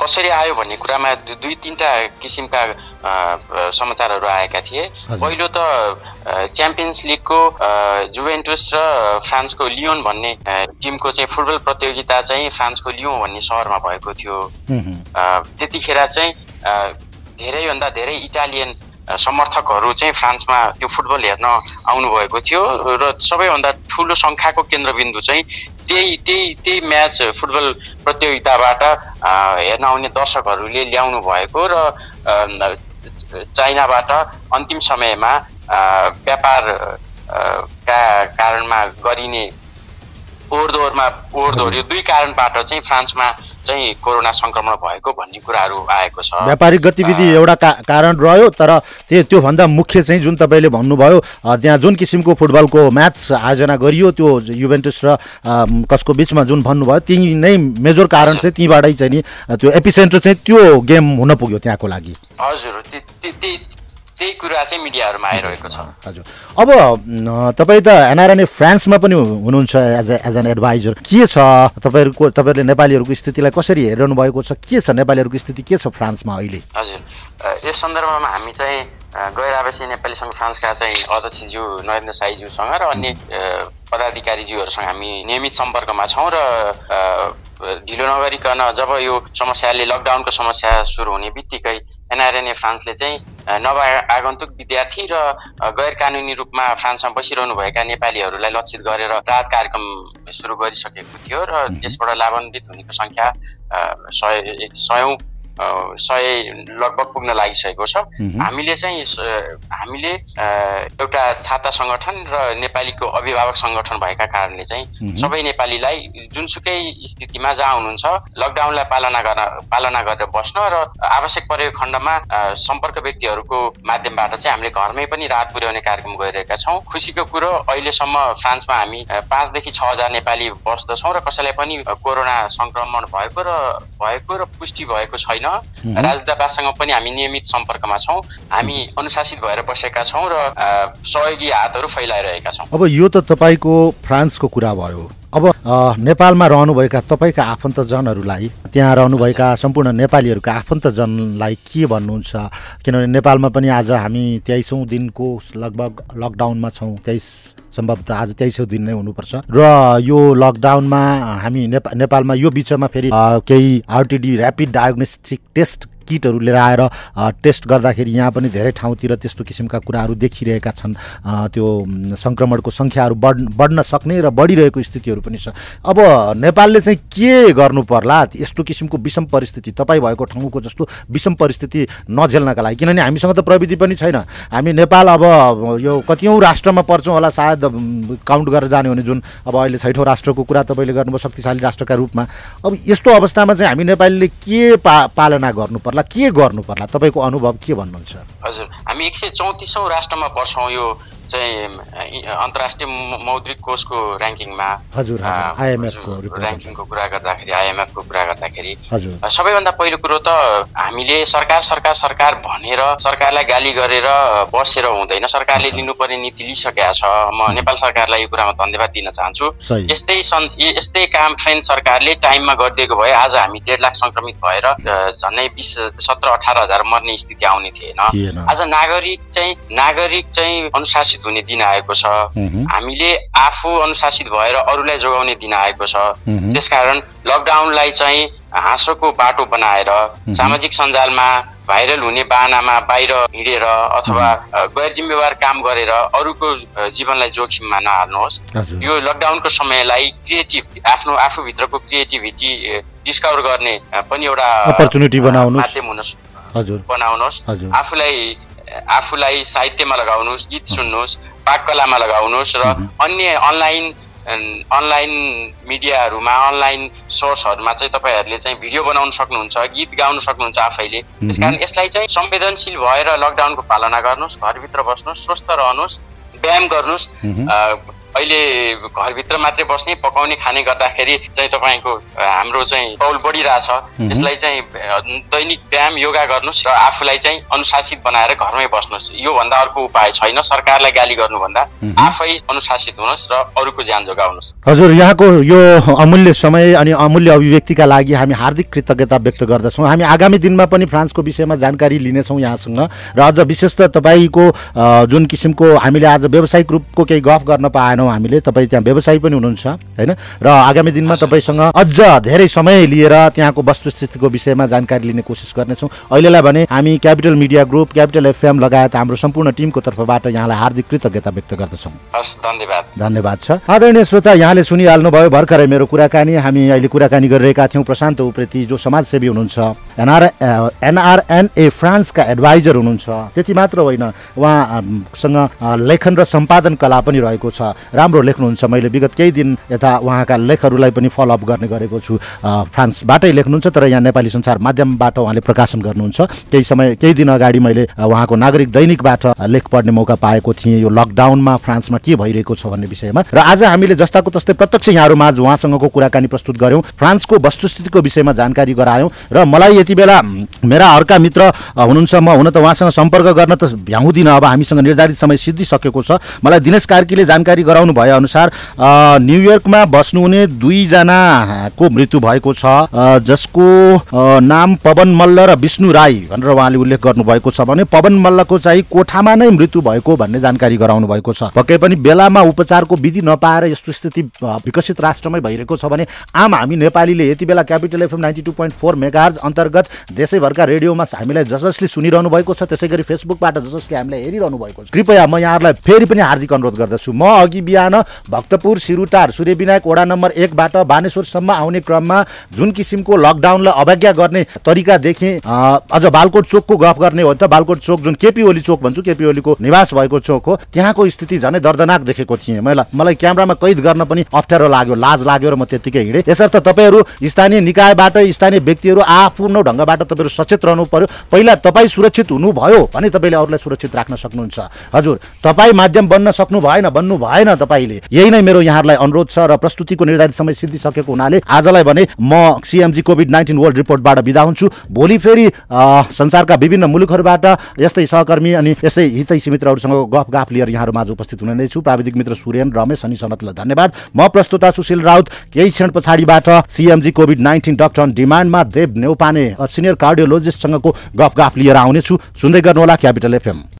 कसरी आयो भन्ने कुरामा दुई तिनवटा किसिमका समाचारहरू आएका थिए। पहिलो त च्याम्पियन्स लिगको जुभेन्टुस र फ्रान्सको लियोन भन्ने टिमको चाहिँ फुटबल प्रतियोगिता चाहिँ फ्रान्सको लियो भन्ने सहरमा भएको थियो। त्यतिखेर चाहिँ धेरैभन्दा धेरै इटालियन समर्थकहरू चाहिँ फ्रान्समा त्यो फुटबल हेर्न आउनुभएको थियो र सबैभन्दा ठुलो सङ्ख्याको केन्द्रबिन्दु चाहिँ त्यही त्यही त्यही म्याच फुटबल प्रतियोगिताबाट हेर्न आउने दर्शकहरूले ल्याउनु भएको र चाइनाबाट अन्तिम समयमा व्यापार का कारणमा गरिने ओहोरदोहोरमा ओहोरदोहोर यो दुई कारणबाट चाहिँ फ्रान्समा चाहिँ कोरोना सङ्क्रमण भएको भन्ने कुराहरू आएको छ। व्यापारिक गतिविधि एउटा का कारण रह्यो तर त्यो त्योभन्दा मुख्य चाहिँ जुन तपाईँले भन्नुभयो त्यहाँ जुन किसिमको फुटबलको म्याच आयोजना गरियो त्यो युभेन्टस र कसको बिचमा जुन भन्नुभयो ती नै मेजर कारण चाहिँ त्यहीँबाटै चाहिँ नि त्यो एपिसेन्टर चाहिँ त्यो गेम हुन पुग्यो त्यहाँको लागि। हजुर त्यही कुरा चाहिँ मिडियाहरूमा आइरहेको छ। हजुर। अब तपाईँ त एनआरएनए फ्रान्समा पनि हुनुहुन्छ एज एज एन एडभाइजर। के छ? तपाईँहरूको तपाईँहरूले नेपालीहरूको स्थितिलाई कसरी हेरिरहनु भएको छ? के छ नेपालीहरूको स्थिति? के छ फ्रान्समा अहिले? हजुर। यस सन्दर्भमा हामी चाहिँ गैर आवासीय नेपाली सङ्घ फ्रान्सका चाहिँ अध्यक्षज्यू नरेन्द्र साईज्यूसँग र अन्य पदाधिकारीज्यूहरूसँग हामी नियमित सम्पर्कमा छौँ र ढिलो नगरिकन जब यो समस्याले लकडाउनको समस्या सुरु हुने बित्तिकै एनआरएनए फ्रान्सले चाहिँ नव आगन्तुक विद्यार्थी र गैर कानुनी रूपमा फ्रान्समा बसिरहनुभएका नेपालीहरूलाई लक्षित गरेर राहत कार्यक्रम सुरु गरिसकेको थियो र यसबाट लाभान्वित हुनेको सङ्ख्या सय सयौँ सय लगभग पुग्न लागिसकेको छ। हामीले चाहिँ हामीले एउटा छाता सङ्गठन र नेपालीको अभिभावक सङ्गठन भएका कारणले चाहिँ सबै नेपालीलाई जुनसुकै स्थितिमा जहाँ हुनुहुन्छ लकडाउनलाई पालना गर्न पालना गरेर बस्न र आवश्यक परेको खण्डमा सम्पर्क व्यक्तिहरूको माध्यमबाट चाहिँ हामीले घरमै पनि राहत पुर्याउने कार्यक्रम गरिरहेका छौँ। खुसीको कुरो अहिलेसम्म फ्रान्समा हामी पाँचदेखि छ हजार नेपाली बस्दछौँ र कसैलाई पनि कोरोना सङ्क्रमण भएको र भएको र पुष्टि भएको छैन। राजदूतावाससँग पनि हामी नियमित सम्पर्कमा छौँ। हामी अनुशासित भएर बसेका छौँ र सहयोगी हातहरू फैलाइरहेका छौँ। अब यो त तपाईँको फ्रान्सको कुरा भयो। अब नेपालमा रहनुभएका तपाईँका आफन्तजनहरूलाई त्यहाँ रहनुभएका सम्पूर्ण नेपालीहरूका आफन्तजनलाई के भन्नुहुन्छ? किनभने नेपालमा पनि आज हामी तेइसौँ दिनको लगभग लकडाउनमा छौँ। तेइस सम्भवतः आज तेइसौँ दिन नै हुनुपर्छ। र यो लकडाउनमा हामी नेपालमा यो बिचमा फेरि केही आरटिडी ऱ्यापिड डायग्नोस्टिक टेस्ट किटहरू लिएर आएर टेस्ट गर्दाखेरि यहाँ पनि धेरै ठाउँतिर त्यस्तो किसिमका कुराहरू देखिरहेका छन्। त्यो सङ्क्रमणको सङ्ख्याहरू बढ बढ्न सक्ने र बढिरहेको स्थितिहरू पनि छ। अब नेपालले चाहिँ के गर्नु पर्ला? यस्तो किसिमको विषम परिस्थिति तपाईँ भएको ठाउँको जस्तो विषम परिस्थिति नझेल्नका लागि। किनभने हामीसँग त प्रविधि पनि छैन। हामी नेपाल अब यो कतिौँ राष्ट्रमा पर्छौँ होला सायद काउन्ट गरेर जाने हो भने जुन अब अहिले छैठौँ राष्ट्रको कुरा तपाईँले गर्नुभयो शक्तिशाली राष्ट्रका रूपमा। अब यस्तो अवस्थामा चाहिँ हामी नेपालीले के पा पालना गर्नु पर्ला? पर्ला के गर्नु पर्ला तपाईँको अनुभव के भन्नुहुन्छ? हजुर हामी एक सय चौतिसौँ राष्ट्रमा पर्छौँ यो चाहिँ अन्तर्राष्ट्रिय मौद्रिक कोषको ऱ्याङ्किङमा हजुर ऱ्याङ्किङको कुरा गर्दाखेरि आइएमएफको कुरा गर्दाखेरि सबैभन्दा पहिलो कुरो त हामीले सरकार सरकार सरकार भनेर सरकारलाई गाली गरेर बसेर हुँदैन। सरकारले लिनुपर्ने नीति लिइसकेका छ। म नेपाल सरकारलाई यो कुरामा धन्यवाद दिन चाहन्छु। यस्तै यस्तै काम फ्रेन्च सरकारले टाइममा गरिदिएको भए आज हामी डेढ लाख सङ्क्रमित भएर झन्डै बिस सत्र अठार हजार मर्ने स्थिति आउने थिएन। आज नागरिक चाहिँ नागरिक चाहिँ अनुशासित हुने दिन आएको छ। हामीले आफू अनुशासित भएर अरूलाई जोगाउने दिन आएको छ। त्यसकारण लकडाउनलाई चाहिँ हाँसोको बाटो बनाएर सामाजिक सञ्जालमा भाइरल हुने बाहनामा बाहिर हिँडेर अथवा गैर जिम्मेवार काम गरेर अरूको जीवनलाई जोखिममा नहाल्नुहोस् यो लकडाउनको समयलाई क्रिएटिभ आफ्नो आफूभित्रको क्रिएटिभिटी डिस्कभर गर्ने पनि एउटा अपर्च्युनिटी बनाउनु माध्यम हुनुहोस् हजुर। बनाउनुहोस्। आफूलाई आफूलाई साहित्यमा लगाउनुहोस् गीत सुन्नुहोस् पाककलामा लगाउनुहोस् र अन्य अनलाइन अनलाइन मिडियाहरूमा अनलाइन सोर्सहरूमा चाहिँ तपाईँहरूले चाहिँ भिडियो बनाउन सक्नुहुन्छ गीत गाउन सक्नुहुन्छ आफैले। त्यस कारण यसलाई चाहिँ संवेदनशील भएर लकडाउनको पालना गर्नुहोस् घरभित्र बस्नुहोस् स्वस्थ रहनुहोस् व्यायाम गर्नुहोस् अहिले घरभित्र मात्रै बस्ने पकाउने खाने गर्दाखेरि चाहिँ तपाईँको हाम्रो चाहिँ तौल बढिरहेछ। यसलाई चाहिँ दैनिक व्यायाम योगा गर्नुहोस् र आफूलाई चाहिँ अनुशासित बनाएर घरमै बस्नुहोस्। योभन्दा अर्को उपाय छैन सरकारलाई गाली गर्नुभन्दा आफै अनुशासित हुनुहोस् र अरूको ज्यान जोगाउनुहोस्। हजुर यहाँको यो अमूल्य समय अनि अमूल्य अभिव्यक्तिका लागि हामी हार्दिक कृतज्ञता व्यक्त गर्दछौँ। हामी आगामी दिनमा पनि फ्रान्सको विषयमा जानकारी लिनेछौँ यहाँसँग। र अझ विशेष त तपाईँको जुन किसिमको हामीले आज व्यावसायिक रूपको केही गफ गर्न पाएन। पाएनौँ हामीले तपाईँ त्यहाँ व्यवसायी पनि हुनुहुन्छ होइन? र आगामी दिनमा तपाईँसँग अझ धेरै समय लिएर त्यहाँको वस्तुस्थितिको विषयमा जानकारी लिने कोसिस गर्नेछौँ। अहिलेलाई भने हामी capital media group capital FM लगायत हाम्रो सम्पूर्ण टिमको तर्फबाट यहाँलाई हार्दिक कृतज्ञता व्यक्त गर्दछौँ। धन्यवाद। धन्यवाद छ। आदरणीय श्रोता यहाँले सुनिहाल्नुभयो भर्खरै मेरो कुराकानी। हामी अहिले कुराकानी गरिरहेका थियौँ। प्रशान्त उप्रेती जो समाजसेवी हुनुहुन्छ एनआर एनआरएनए फ्रान्सका एडभाइजर हुनुहुन्छ। त्यति मात्र होइन उहाँसँग लेखन र सम्पादन कला पनि रहेको छ। राम्रो लेख्नुहुन्छ। मैले विगत केही दिन यता उहाँका लेखहरूलाई पनि फलोअप गर्ने गरेको छु। फ्रान्सबाटै लेख्नुहुन्छ तर यहाँ नेपाली संसार माध्यमबाट उहाँले प्रकाशन गर्नुहुन्छ। केही समय केही दिन अगाडि मैले उहाँको नागरिक दैनिकबाट लेख पढ्ने मौका पाएको थिएँ। यो लकडाउनमा फ्रान्समा के भइरहेको छ भन्ने विषयमा। र आज हामीले जस्ताको तस्तै प्रत्यक्ष यहाँहरूमा उहाँसँगको कुराकानी प्रस्तुत गऱ्यौँ फ्रान्सको वस्तुस्थितिको विषयमा जानकारी गरायौँ। र मलाई यति बेला मेरा अर्का मित्र हुनुहुन्छ। म हुन त उहाँसँग सम्पर्क गर्न त भ्याउँदिनँ। अब हामीसँग निर्धारित समय सिद्धिसकेको छ। मलाई दिनेश कार्कीले जानकारी गराउनु बताउनु भए अनुसार न्युयोर्कमा बस्नुहुने दुईजनाको मृत्यु भएको छ जसको नाम पवन मल्ल र विष्णु राई भनेर उहाँले उल्लेख गर्नुभएको छ भने पवन मल्लको चाहिँ कोठामा नै मृत्यु भएको भन्ने जानकारी गराउनु भएको छ। पक्कै पनि बेलामा उपचारको विधि नपाएर यस्तो स्थिति विकसित राष्ट्रमै भइरहेको छ भने आम हामी नेपालीले यति बेला capital FM ninety two point four megahertz अन्तर्गत देशैभरका रेडियोमा हामीलाई जस जसले सुनिरहनु भएको छ त्यसै गरी फेसबुकबाट जस जसले हामीलाई हेरिरहनु भएको छ। कृपया म यहाँहरूलाई फेरि पनि हार्दिक अनुरोध गर्दछु। म अघि बिहान भक्तपुर सिरुटार सूर्यविनायक वडा नम्बर एकबाट बानेश्वरसम्म आउने क्रममा जुन किसिमको लकडाउनलाई अवज्ञा गर्ने तरिका देखेँ अझ बालकोट चोकको गफ गर्ने हो त। बालकोट चोक जुन केपी ओली चोक भन्छु केपी ओलीको निवास भएको चोक हो। त्यहाँको स्थिति झनै दर्दनाक देखेको थिएँ मैले। मलाई क्यामेरामा कैद गर्न पनि अप्ठ्यारो लाग्यो लाज लाग्यो र म त्यत्तिकै हिँडेँ। यसर्थ तपाईँहरू स्थानीय निकायबाट स्थानीय व्यक्तिहरू आफ्नो ढङ्गबाट तपाईँहरू सचेत रहनु पर्यो। पहिला तपाईँ सुरक्षित हुनुभयो भने तपाईँले अरूलाई सुरक्षित राख्न सक्नुहुन्छ। हजुर तपाईँ माध्यम बन्न सक्नु भएन बन्नु भएन तपाईँले। यही नै मेरो यहाँहरूलाई अनुरोध छ र प्रस्तुतिको निर्धारित समय सिद्धिसकेको हुनाले आजलाई भने म सिएमजी कोभिड नाइन्टिन वर्ल्ड रिपोर्टबाट बिदा हुन्छु। भोलि फेरि संसारका विभिन्न मुलुकहरूबाट यस्तै सहकर्मी अनि यस्तै हितैसी मित्रहरूसँग गफ गाफ लिएर यहाँहरूमा आज उपस्थित हुने नै छु। प्राविधिक मित्र सुरेन रमेश अनि सनतलाई धन्यवाद। म प्रस्तुता सुशील राउत केही क्षण पछाडिबाट CMG Covid nineteen doctor on डिमान्डमा Dev Neupane senior कार्डियोलोजिस्टसँगको गफ गाफ लिएर आउनेछु। सुन्दै गर्नुहोला क्यापिटल एफएम